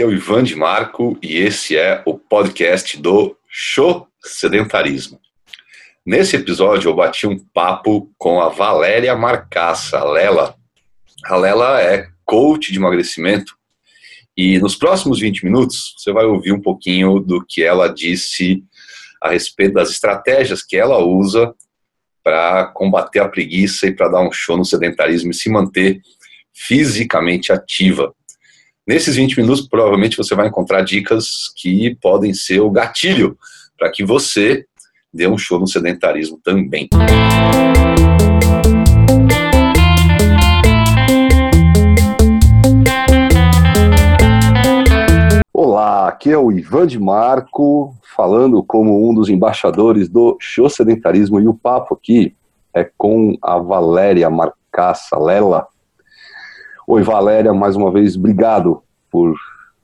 aqui é o Ivan de Marco e esse é o podcast do Show Sedentarismo. Nesse episódio eu bati um papo com a Valéria Marcaça, a Lela. A Lela é coach de emagrecimento e nos próximos 20 minutos você vai ouvir um pouquinho do que ela disse a respeito das estratégias que ela usa para combater a preguiça e para dar um show no sedentarismo e se manter fisicamente ativa. Nesses 20 minutos, provavelmente você vai encontrar dicas que podem ser o gatilho para que você dê um show no sedentarismo também. Olá, aqui é o Ivan de Marco, falando como um dos embaixadores do show sedentarismo, e o papo aqui é com a Valéria Marcaça Lela, Oi, Valéria, mais uma vez, obrigado por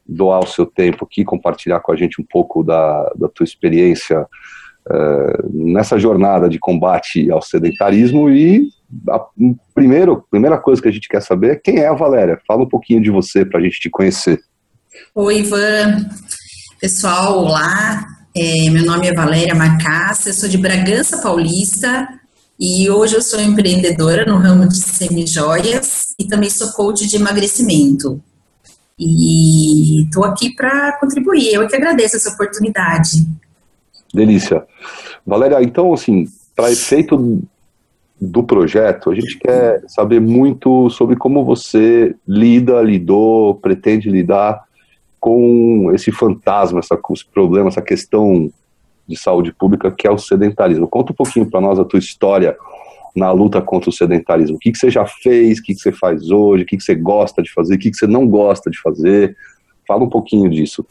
doar o seu tempo aqui, compartilhar com a gente um pouco da, da tua experiência uh, nessa jornada de combate ao sedentarismo e a primeiro, primeira coisa que a gente quer saber é quem é a Valéria. Fala um pouquinho de você para a gente te conhecer. Oi, Ivan. Pessoal, olá. É, meu nome é Valéria Marcassa, eu sou de Bragança Paulista, e hoje eu sou empreendedora no ramo de semijoias e também sou coach de emagrecimento. E estou aqui para contribuir. Eu que agradeço essa oportunidade. Delícia. Valéria, então, assim, para efeito do projeto, a gente quer saber muito sobre como você lida, lidou, pretende lidar com esse fantasma, essa, esse problema, essa questão de saúde pública, que é o sedentarismo. Conta um pouquinho para nós a tua história na luta contra o sedentarismo. O que, que você já fez, o que, que você faz hoje, o que, que você gosta de fazer, o que, que você não gosta de fazer. Fala um pouquinho disso.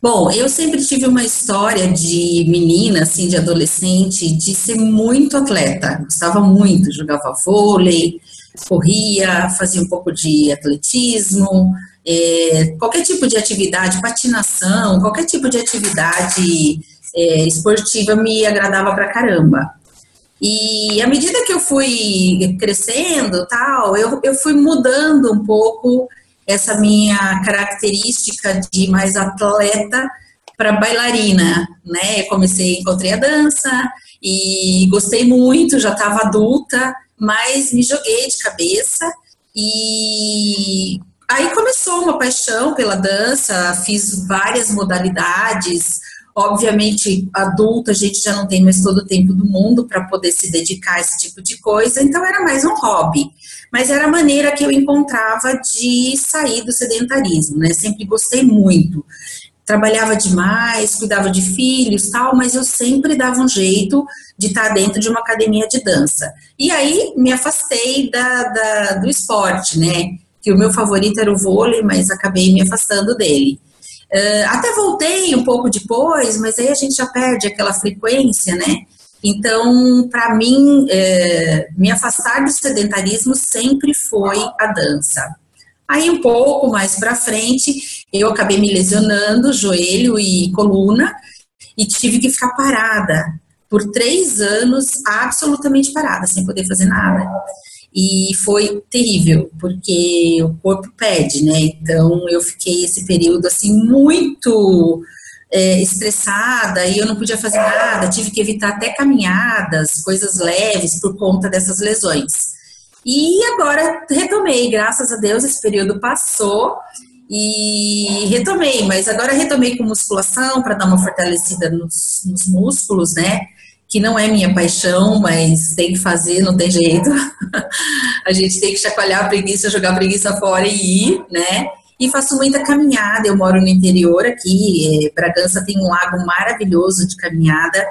Bom, eu sempre tive uma história de menina, assim, de adolescente, de ser muito atleta. Gostava muito, jogava vôlei, corria, fazia um pouco de atletismo, é, qualquer tipo de atividade, patinação, qualquer tipo de atividade é, esportiva me agradava pra caramba. E à medida que eu fui crescendo, tal, eu, eu fui mudando um pouco essa minha característica de mais atleta para bailarina, né? Eu comecei, encontrei a dança e gostei muito, já estava adulta, mas me joguei de cabeça e aí começou uma paixão pela dança, fiz várias modalidades, Obviamente, adulta, a gente já não tem mais todo o tempo do mundo para poder se dedicar a esse tipo de coisa, então era mais um hobby. Mas era a maneira que eu encontrava de sair do sedentarismo, né? Sempre gostei muito. Trabalhava demais, cuidava de filhos, tal, mas eu sempre dava um jeito de estar dentro de uma academia de dança. E aí me afastei da, da do esporte, né? Que o meu favorito era o vôlei, mas acabei me afastando dele. Uh, até voltei um pouco depois, mas aí a gente já perde aquela frequência, né? Então, para mim, uh, me afastar do sedentarismo sempre foi a dança. Aí, um pouco mais para frente, eu acabei me lesionando joelho e coluna e tive que ficar parada por três anos, absolutamente parada, sem poder fazer nada e foi terrível, porque o corpo pede, né? Então eu fiquei esse período assim muito é, estressada e eu não podia fazer nada, tive que evitar até caminhadas, coisas leves por conta dessas lesões. E agora retomei, graças a Deus esse período passou e retomei, mas agora retomei com musculação para dar uma fortalecida nos, nos músculos, né? Que não é minha paixão, mas tem que fazer, não tem jeito. a gente tem que chacoalhar a preguiça, jogar a preguiça fora e ir, né? E faço muita caminhada. Eu moro no interior aqui, é, Bragança tem um lago maravilhoso de caminhada.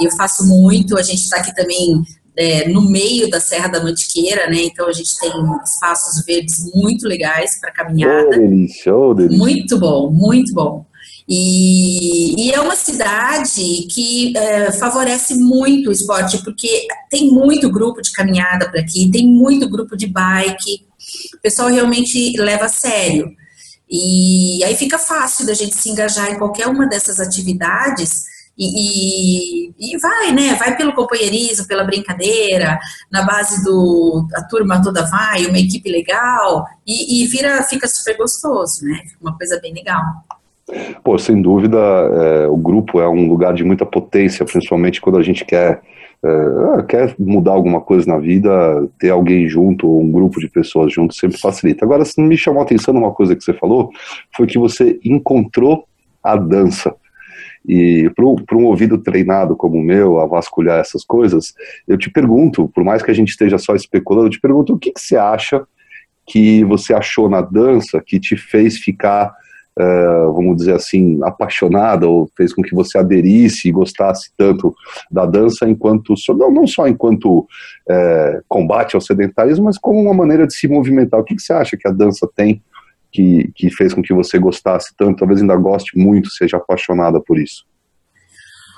Eu faço muito. A gente está aqui também é, no meio da Serra da Mantiqueira, né? Então a gente tem espaços verdes muito legais para caminhada. Oh, delícia, oh, delícia. Muito bom, muito bom. E, e, é uma cidade que é, favorece muito o esporte, porque tem muito grupo de caminhada por aqui, tem muito grupo de bike, o pessoal realmente leva a sério. E aí fica fácil da gente se engajar em qualquer uma dessas atividades E, e, e, vai, né? Vai pelo companheirismo, pela brincadeira, na base do a turma toda vai, uma equipe legal, e, e vira, fica super gostoso, né? Fica uma coisa bem legal. Pô, sem dúvida, é, o grupo é um lugar de muita potência, principalmente quando a gente quer, é, ah, quer mudar alguma coisa na vida, ter alguém junto, ou um grupo de pessoas junto, sempre facilita. Agora, se me chamou a atenção uma coisa que você falou, foi que você encontrou a dança. E para um ouvido treinado como o meu, a vasculhar essas coisas, eu te pergunto, por mais que a gente esteja só especulando, eu te pergunto o que, que você acha que você achou na dança que te fez ficar, uh, vamos dizer assim, apaixonada ou fez com que você aderisse e gostasse tanto da dança enquanto, não, não só enquanto uh, combate ao sedentarismo, mas como uma maneira de se movimentar. O que, que você acha que a dança tem que, que fez com que você gostasse tanto, talvez ainda goste muito, seja apaixonada por isso?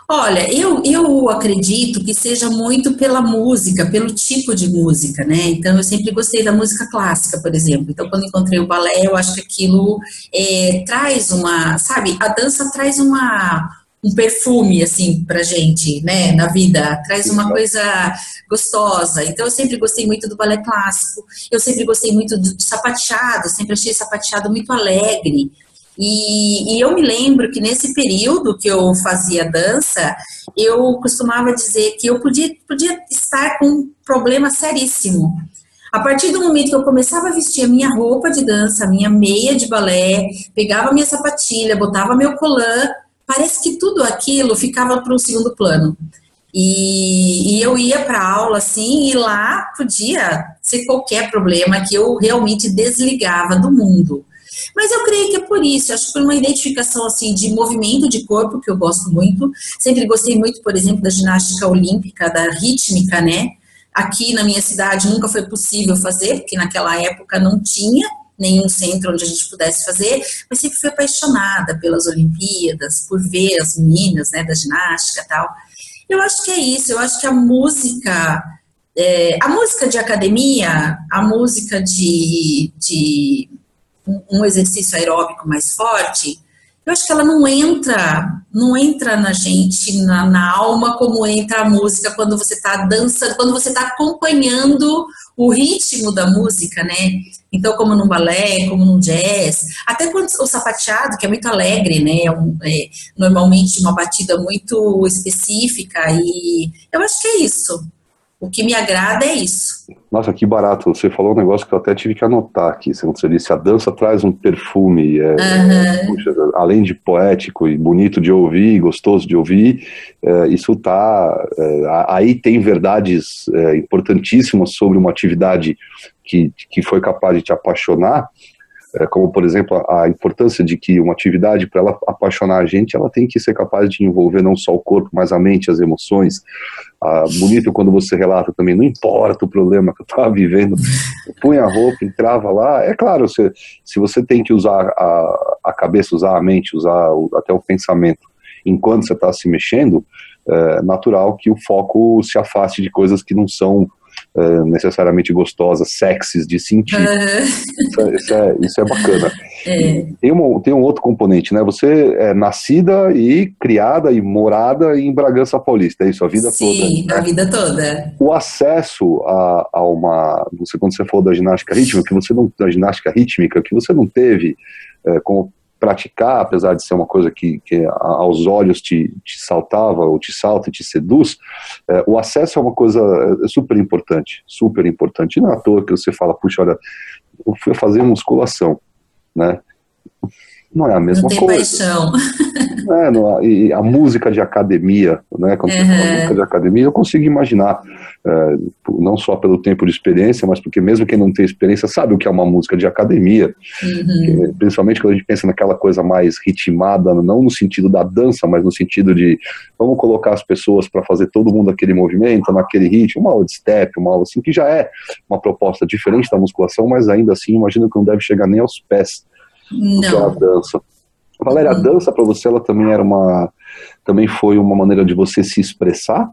Olha, eu, eu acredito que seja muito pela música, pelo tipo de música, né? Então, eu sempre gostei da música clássica, por exemplo. Então, quando encontrei o balé, eu acho que aquilo é, traz uma, sabe, a dança traz uma, um perfume, assim, pra gente, né, na vida, traz uma coisa gostosa. Então, eu sempre gostei muito do balé clássico, eu sempre gostei muito de sapateado, sempre achei sapateado muito alegre. E, e, eu me lembro que nesse período que eu fazia dança, eu costumava dizer que eu podia, podia estar com um problema seríssimo. A partir do momento que eu começava a vestir a minha roupa de dança, a minha meia de balé, pegava minha sapatilha, botava meu colã, parece que tudo aquilo ficava para um segundo plano. E, e eu ia para aula assim, e lá podia ser qualquer problema que eu realmente desligava do mundo. Mas eu creio que é por isso, acho que foi uma identificação assim de movimento de corpo que eu gosto muito. Sempre gostei muito, por exemplo, da ginástica olímpica, da rítmica, né? Aqui na minha cidade nunca foi possível fazer, porque naquela época não tinha nenhum centro onde a gente pudesse fazer, mas sempre fui apaixonada pelas Olimpíadas, por ver as meninas, né, da ginástica e tal. Eu acho que é isso, eu acho que a música, é, a música de academia, a música de, de um exercício aeróbico mais forte, eu acho que ela não entra, não entra na gente, na, na alma, como entra a música quando você está dançando, quando você está acompanhando o ritmo da música, né? Então, como no balé, como no jazz, até quando o sapateado, que é muito alegre, né? É, um, é normalmente uma batida muito específica, e eu acho que é isso. O que me agrada é isso. Nossa, que barato. Você falou um negócio que eu até tive que anotar aqui. Você disse, a dança traz um perfume, é, uhum. puxa, além de poético e bonito de ouvir, gostoso de ouvir, é, isso tá. É, aí tem verdades é, importantíssimas sobre uma atividade que, que foi capaz de te apaixonar, como por exemplo a importância de que uma atividade para ela apaixonar a gente, ela tem que ser capaz de envolver não só o corpo, mas a mente, as emoções. Ah, bonito quando você relata também, não importa o problema que eu estava vivendo, punha a roupa, entrava lá. É claro, se, se você tem que usar a, a cabeça, usar a mente, usar o, até o pensamento enquanto você está se mexendo, é natural que o foco se afaste de coisas que não são uh, necessariamente gostosas, sexys de sentir. Isso, é, isso, é, isso, é, bacana. É. Tem, uma, tem um outro componente, né? Você é nascida e criada e morada em Bragança Paulista, é isso, a vida Sim, toda? Sim, né? a vida toda. O acesso a, a, uma. Você, quando você falou da ginástica rítmica, que você não. da ginástica rítmica, que você não teve é, como praticar, apesar de ser uma coisa que, que aos olhos te, te, saltava, ou te salta e te seduz, é, o acesso é uma coisa é, super importante, super importante. E não é à toa que você fala, puxa, olha, eu fui fazer musculação, né? Não é a mesma não tem coisa. Paixão. É, não, e a música de academia, né? Quando uhum. você fala música de academia, eu consigo imaginar, é, não só pelo tempo de experiência, mas porque mesmo quem não tem experiência sabe o que é uma música de academia. Uhum. Principalmente quando a gente pensa naquela coisa mais ritmada, não no sentido da dança, mas no sentido de vamos colocar as pessoas para fazer todo mundo aquele movimento, naquele ritmo, uma aula de step, uma aula assim, que já é uma proposta diferente da musculação, mas ainda assim, imagino que não deve chegar nem aos pés não. a dança. Valéria, a uhum. dança para você ela também era uma também foi uma maneira de você se expressar?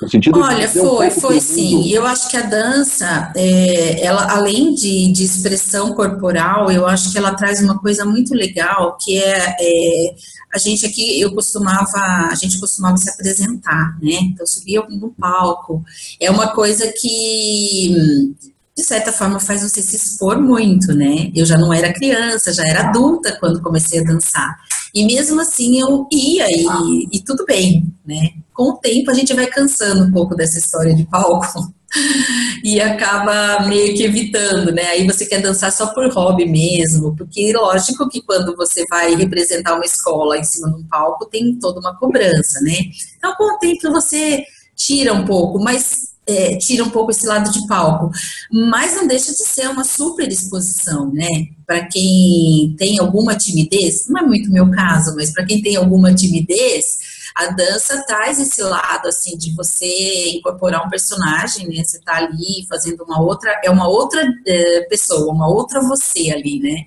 No sentido Olha, foi, um foi sim. Eu acho que a dança, é, ela, além de, de expressão corporal, eu acho que ela traz uma coisa muito legal, que é, é a gente aqui, eu costumava, a gente costumava se apresentar, né? Então, subia no palco. É uma coisa que de certa forma faz você se expor muito, né? Eu já não era criança, já era adulta quando comecei a dançar. E mesmo assim eu ia e, e tudo bem, né? Com o tempo a gente vai cansando um pouco dessa história de palco e acaba meio que evitando, né? Aí você quer dançar só por hobby mesmo, porque lógico que quando você vai representar uma escola em cima de um palco tem toda uma cobrança, né? Então com o tempo você tira um pouco, mas é, tira um pouco esse lado de palco, mas não deixa de ser uma super exposição, né? Para quem tem alguma timidez, não é muito meu caso, mas para quem tem alguma timidez, a dança traz esse lado assim de você incorporar um personagem, né? Você tá ali fazendo uma outra, é uma outra é, pessoa, uma outra você ali, né?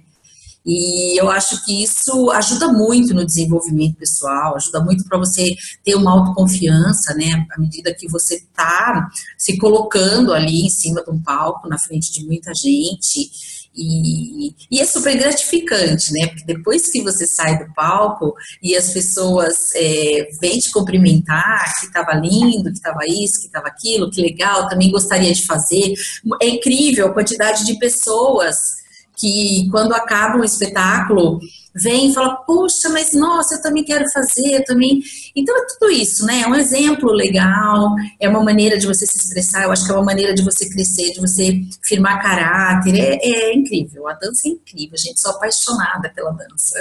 E eu acho que isso ajuda muito no desenvolvimento pessoal, ajuda muito para você ter uma autoconfiança, né? À medida que você está se colocando ali em cima de um palco, na frente de muita gente. E, e, é super gratificante, né? Porque depois que você sai do palco e as pessoas é, vêm te cumprimentar, que estava lindo, que estava isso, que estava aquilo, que legal, também gostaria de fazer. É incrível a quantidade de pessoas que quando acaba um espetáculo vem e fala, puxa, mas nossa, eu também quero fazer, também. Então é tudo isso, né? É um exemplo legal, é uma maneira de você se expressar, eu acho que é uma maneira de você crescer, de você firmar caráter. É, é incrível, a dança é incrível, gente. Sou apaixonada pela dança.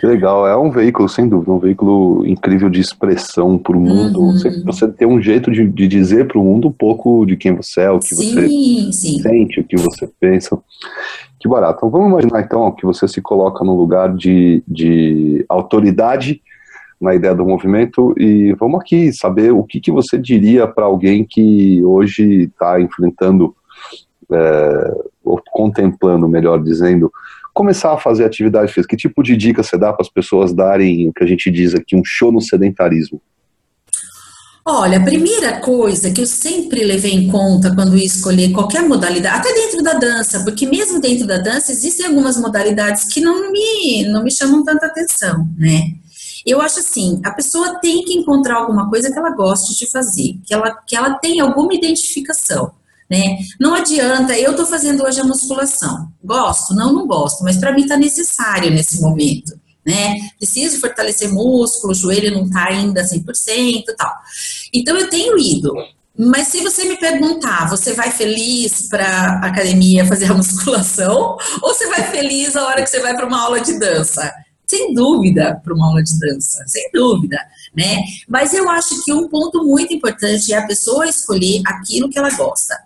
Que legal, é um veículo, sem dúvida, um veículo incrível de expressão para o mundo. Uhum. Você, você tem um jeito de, de dizer para o mundo um pouco de quem você é, o que sim, você sim. sente, o que você pensa. Que barato. Então, vamos imaginar então que você se coloca no lugar de, de autoridade na ideia do movimento e vamos aqui saber o que, que você diria para alguém que hoje está enfrentando, é, ou contemplando, melhor dizendo, começar a fazer atividade física? Que tipo de dica você dá para as pessoas darem o que a gente diz aqui, um show no sedentarismo? Olha, a primeira coisa que eu sempre levei em conta quando ia escolher qualquer modalidade, até dentro da dança, porque mesmo dentro da dança existem algumas modalidades que não me, não me chamam tanta atenção, né? Eu acho assim, a pessoa tem que encontrar alguma coisa que ela goste de fazer, que ela, que ela tenha alguma identificação né? Não adianta, eu estou fazendo hoje a musculação. Gosto? Não, não gosto, mas para mim está necessário nesse momento. Né? Preciso fortalecer músculo, o joelho não está ainda 100% e tal. Então eu tenho ido. Mas se você me perguntar, você vai feliz para academia fazer a musculação ou você vai feliz a hora que você vai para uma aula de dança? Sem dúvida, para uma aula de dança, sem dúvida, né? Mas eu acho que um ponto muito importante é a pessoa escolher aquilo que ela gosta.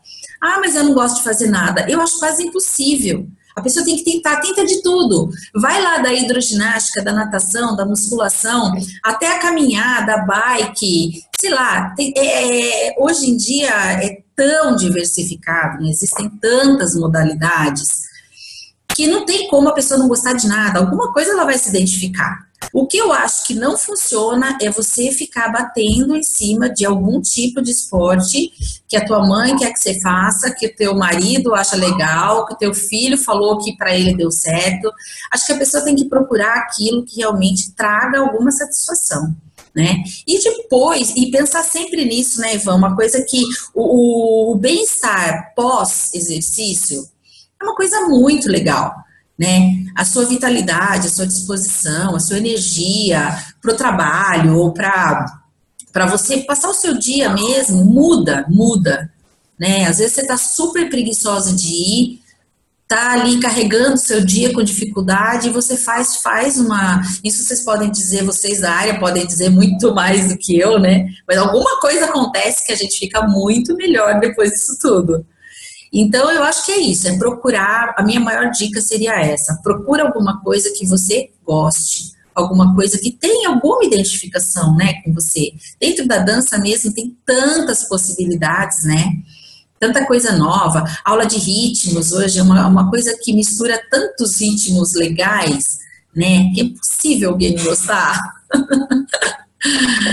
Ah, mas eu não gosto de fazer nada. Eu acho quase impossível. A pessoa tem que tentar, tenta de tudo. Vai lá da hidroginástica, da natação, da musculação, até a caminhada, a bike, sei lá. Tem, é, é, hoje em dia é tão diversificado, né? existem tantas modalidades que não tem como a pessoa não gostar de nada. Alguma coisa ela vai se identificar. O que eu acho que não funciona é você ficar batendo em cima de algum tipo de esporte que a tua mãe quer que você faça, que o teu marido acha legal, que o teu filho falou que para ele deu certo. Acho que a pessoa tem que procurar aquilo que realmente traga alguma satisfação. Né? E depois, e pensar sempre nisso, né, Ivan? Uma coisa que o, o bem-estar pós-exercício é uma coisa muito legal né? A sua vitalidade, a sua disposição, a sua energia para o trabalho ou para para você passar o seu dia mesmo muda, muda, né? Às vezes você está super preguiçosa de ir, tá ali carregando o seu dia com dificuldade e você faz faz uma, isso vocês podem dizer, vocês da área podem dizer muito mais do que eu, né? Mas alguma coisa acontece que a gente fica muito melhor depois disso tudo. Então, eu acho que é isso, é procurar, a minha maior dica seria essa, procura alguma coisa que você goste, alguma coisa que tenha alguma identificação, né, com você. Dentro da dança mesmo tem tantas possibilidades, né, tanta coisa nova, aula de ritmos hoje é uma, uma coisa que mistura tantos ritmos legais, né, que é impossível alguém gostar.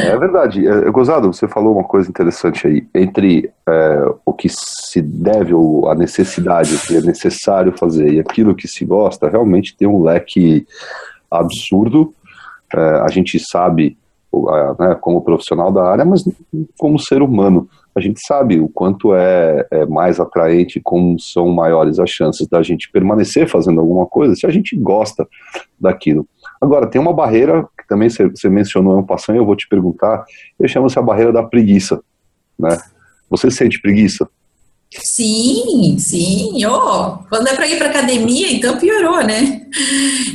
É verdade. É, Gozado, você falou uma coisa interessante aí. Entre é, o que se deve, ou a necessidade, o que é necessário fazer e aquilo que se gosta, realmente tem um leque absurdo. É, a gente sabe, né, como profissional da área, mas como ser humano, a gente sabe o quanto é, é, mais atraente, como são maiores as chances da gente permanecer fazendo alguma coisa se a gente gosta daquilo. Agora, tem uma barreira também você mencionou um passando, eu vou te perguntar, eu chamo-se a barreira da preguiça, né? Você sente preguiça? Sim, sim. Oh, quando é para ir para academia, então piorou, né?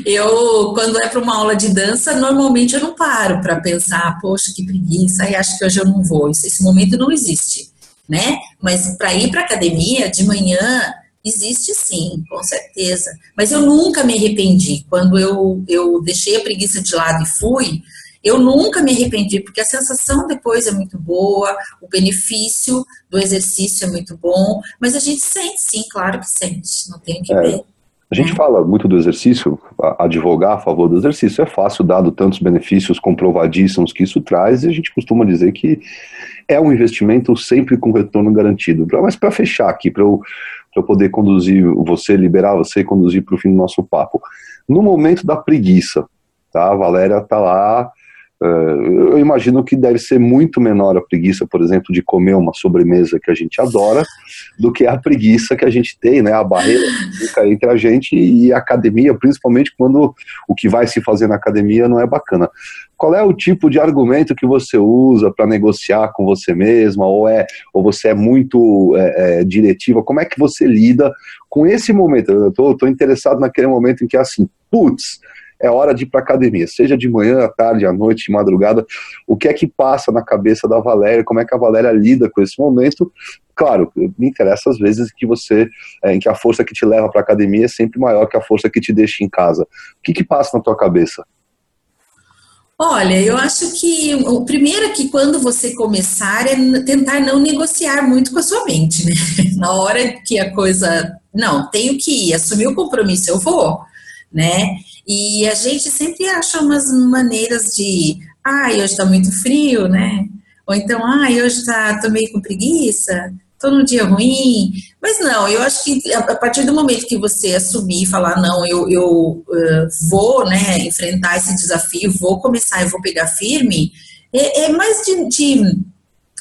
Eu, quando é para uma aula de dança, normalmente eu não paro para pensar, poxa, que preguiça, e acho que hoje eu não vou. Esse, esse momento não existe, né? Mas para ir para academia de manhã, existe sim, com certeza. Mas eu nunca me arrependi. Quando eu, eu deixei a preguiça de lado e fui, eu nunca me arrependi, porque a sensação depois é muito boa, o benefício do exercício é muito bom, mas a gente sente, sim, claro que sente, não tem o que é. ver. A gente é. fala muito do exercício, advogar a favor do exercício é fácil, dado tantos benefícios comprovadíssimos que isso traz, e a gente costuma dizer que é um investimento sempre com retorno garantido. Mas para fechar aqui, para eu, eu poder conduzir você, liberar você e conduzir para o fim do nosso papo, no momento da preguiça, tá? A Valéria está lá eu imagino que deve ser muito menor a preguiça, por exemplo, de comer uma sobremesa que a gente adora, do que a preguiça que a gente tem, né? A barreira que fica entre a gente e a academia, principalmente quando o que vai se fazer na academia não é bacana. Qual é o tipo de argumento que você usa para negociar com você mesma, ou é, ou você é muito é, é, diretiva? Como é que você lida com esse momento? Eu estou interessado naquele momento em que é assim, putz é hora de ir para academia, seja de manhã, à tarde, à noite, madrugada. O que é que passa na cabeça da Valéria? Como é que a Valéria lida com esse momento? Claro, me interessa às vezes que você, é, em que a força que te leva para academia é sempre maior que a força que te deixa em casa. O que, que passa na tua cabeça? Olha, eu acho que o primeiro é que quando você começar é tentar não negociar muito com a sua mente, né? Na hora que a coisa, não, tenho que ir, assumir o compromisso, eu vou, né? E a gente sempre acha umas maneiras de, ai, hoje está muito frio, né? Ou então, ai, hoje tá, tô meio com preguiça, tô num dia ruim. Mas não, eu acho que a partir do momento que você assumir e falar, não, eu, eu uh, vou né, enfrentar esse desafio, vou começar e vou pegar firme, é, é mais de, de,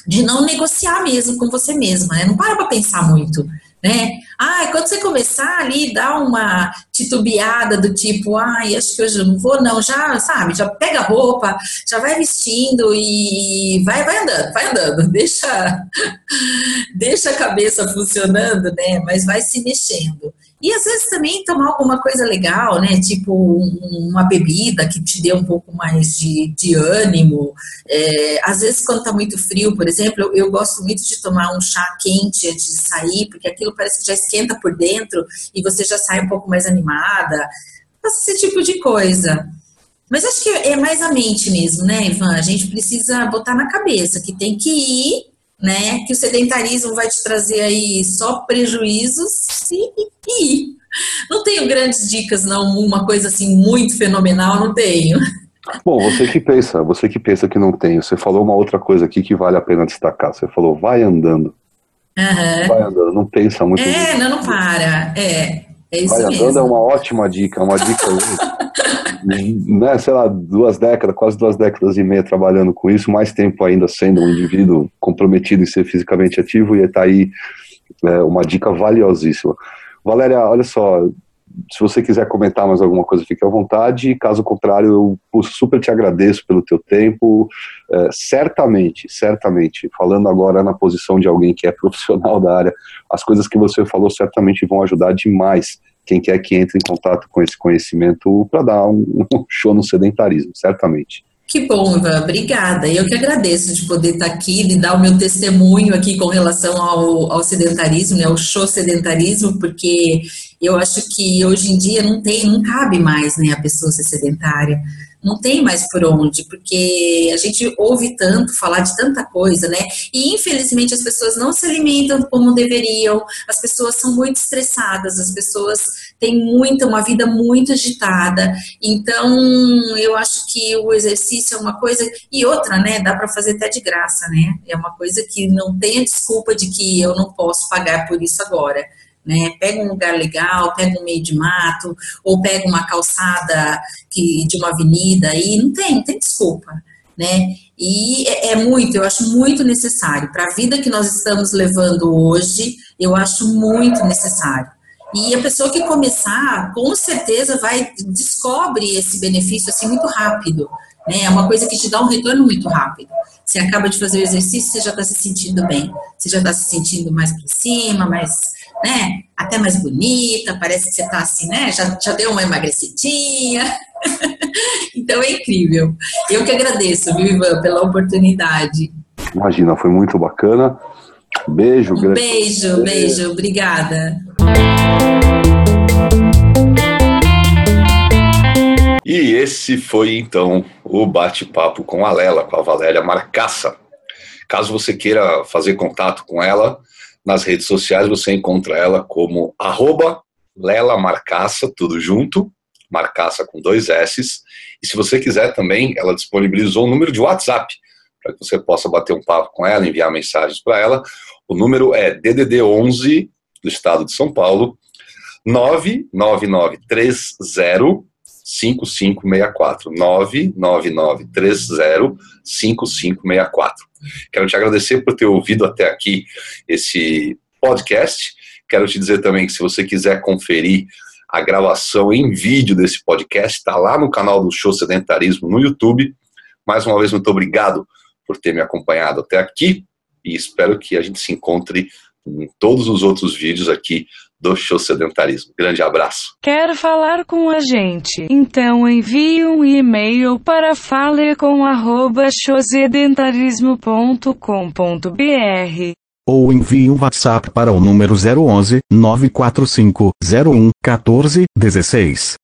de, não negociar mesmo com você mesma, né? Não para para pensar muito né? Ah, quando você começar ali, dá uma titubeada do tipo, ai, acho que hoje eu não vou, não, já, sabe, já pega a roupa, já vai vestindo e vai, vai andando, vai andando, deixa, deixa a cabeça funcionando, né? Mas vai se mexendo. E às vezes também tomar alguma coisa legal, né? Tipo uma bebida que te dê um pouco mais de, de ânimo. É, às vezes, quando tá muito frio, por exemplo, eu, eu, gosto muito de tomar um chá quente antes de sair, porque aquilo parece que já esquenta por dentro e você já sai um pouco mais animada. Esse tipo de coisa. Mas acho que é mais a mente mesmo, né, Ivan? A gente precisa botar na cabeça que tem que ir né? Que o sedentarismo vai te trazer aí só prejuízos e, e não tenho grandes dicas, não, uma coisa assim muito fenomenal, não tenho. Bom, você que pensa, você que pensa que não tem, você falou uma outra coisa aqui que vale a pena destacar. Você falou, vai andando. Uhum. Vai andando, não pensa muito. É, não, não para. É, é isso vai andando mesmo. é uma ótima dica, uma dica né, sei lá, duas décadas, quase duas décadas e meia trabalhando com isso, mais tempo ainda sendo um indivíduo comprometido em ser fisicamente ativo, e está aí é, uma dica valiosíssima. Valéria, olha só, se você quiser comentar mais alguma coisa, fique à vontade. Caso contrário, eu super te agradeço pelo teu tempo. É, certamente, certamente, falando agora na posição de alguém que é profissional da área, as coisas que você falou certamente vão ajudar demais quem quer que entre em contato com esse conhecimento para dar um, show no sedentarismo, certamente. Que bom, Ivan, obrigada. Eu que agradeço de poder estar aqui, de dar o meu testemunho aqui com relação ao, ao sedentarismo, né, ao show sedentarismo, porque eu acho que hoje em dia não tem, não cabe mais, né, a pessoa ser sedentária. Não tem mais por onde, porque a gente ouve tanto falar de tanta coisa, né? E infelizmente as pessoas não se alimentam como deveriam, as pessoas são muito estressadas, as pessoas têm muita, uma vida muito agitada. Então, eu acho que o exercício é uma coisa e outra, né? Dá para fazer até de graça, né? É uma coisa que não tem a desculpa de que eu não posso pagar por isso agora né? Pega um lugar legal, pega um meio de mato, ou pega uma calçada que, de uma avenida aí, não tem, não tem desculpa, né? E é, é muito, eu acho muito necessário. Para a vida que nós estamos levando hoje, eu acho muito necessário. E a pessoa que começar, com certeza vai descobre esse benefício assim muito rápido. Né? É uma coisa que te dá um retorno muito rápido. Você acaba de fazer o exercício, você já está se sentindo bem. Você já está se sentindo mais para cima, mais né? Até mais bonita, parece que você tá assim, né? Já, já deu uma emagrecidinha. então é incrível. Eu que agradeço, viu, Ivan, pela oportunidade. Imagina, foi muito bacana. Beijo, um beijo, beijo, obrigada. E esse foi então o bate-papo com a Lela, com a Valéria Marcaça. Caso você queira fazer contato com ela, nas redes sociais você encontra ela como arroba Lela Marcaça, tudo junto, Marcaça com dois S's. E se você quiser também, ela disponibilizou o um número de WhatsApp para que você possa bater um papo com ela, enviar mensagens para ela. O número é DDD 11 do estado de São Paulo, 99930 5564 99930 5564. Quero te agradecer por ter ouvido até aqui esse podcast. Quero te dizer também que se você quiser conferir a gravação em vídeo desse podcast, está lá no canal do Show Sedentarismo no YouTube. Mais uma vez, muito obrigado por ter me acompanhado até aqui e espero que a gente se encontre em todos os outros vídeos aqui do Show Sedentarismo. Grande abraço. Quer falar com a gente? Então envie um e-mail para falecom@showsedentarismo.com.br ou envie um WhatsApp para o número 011 945 01 14 16.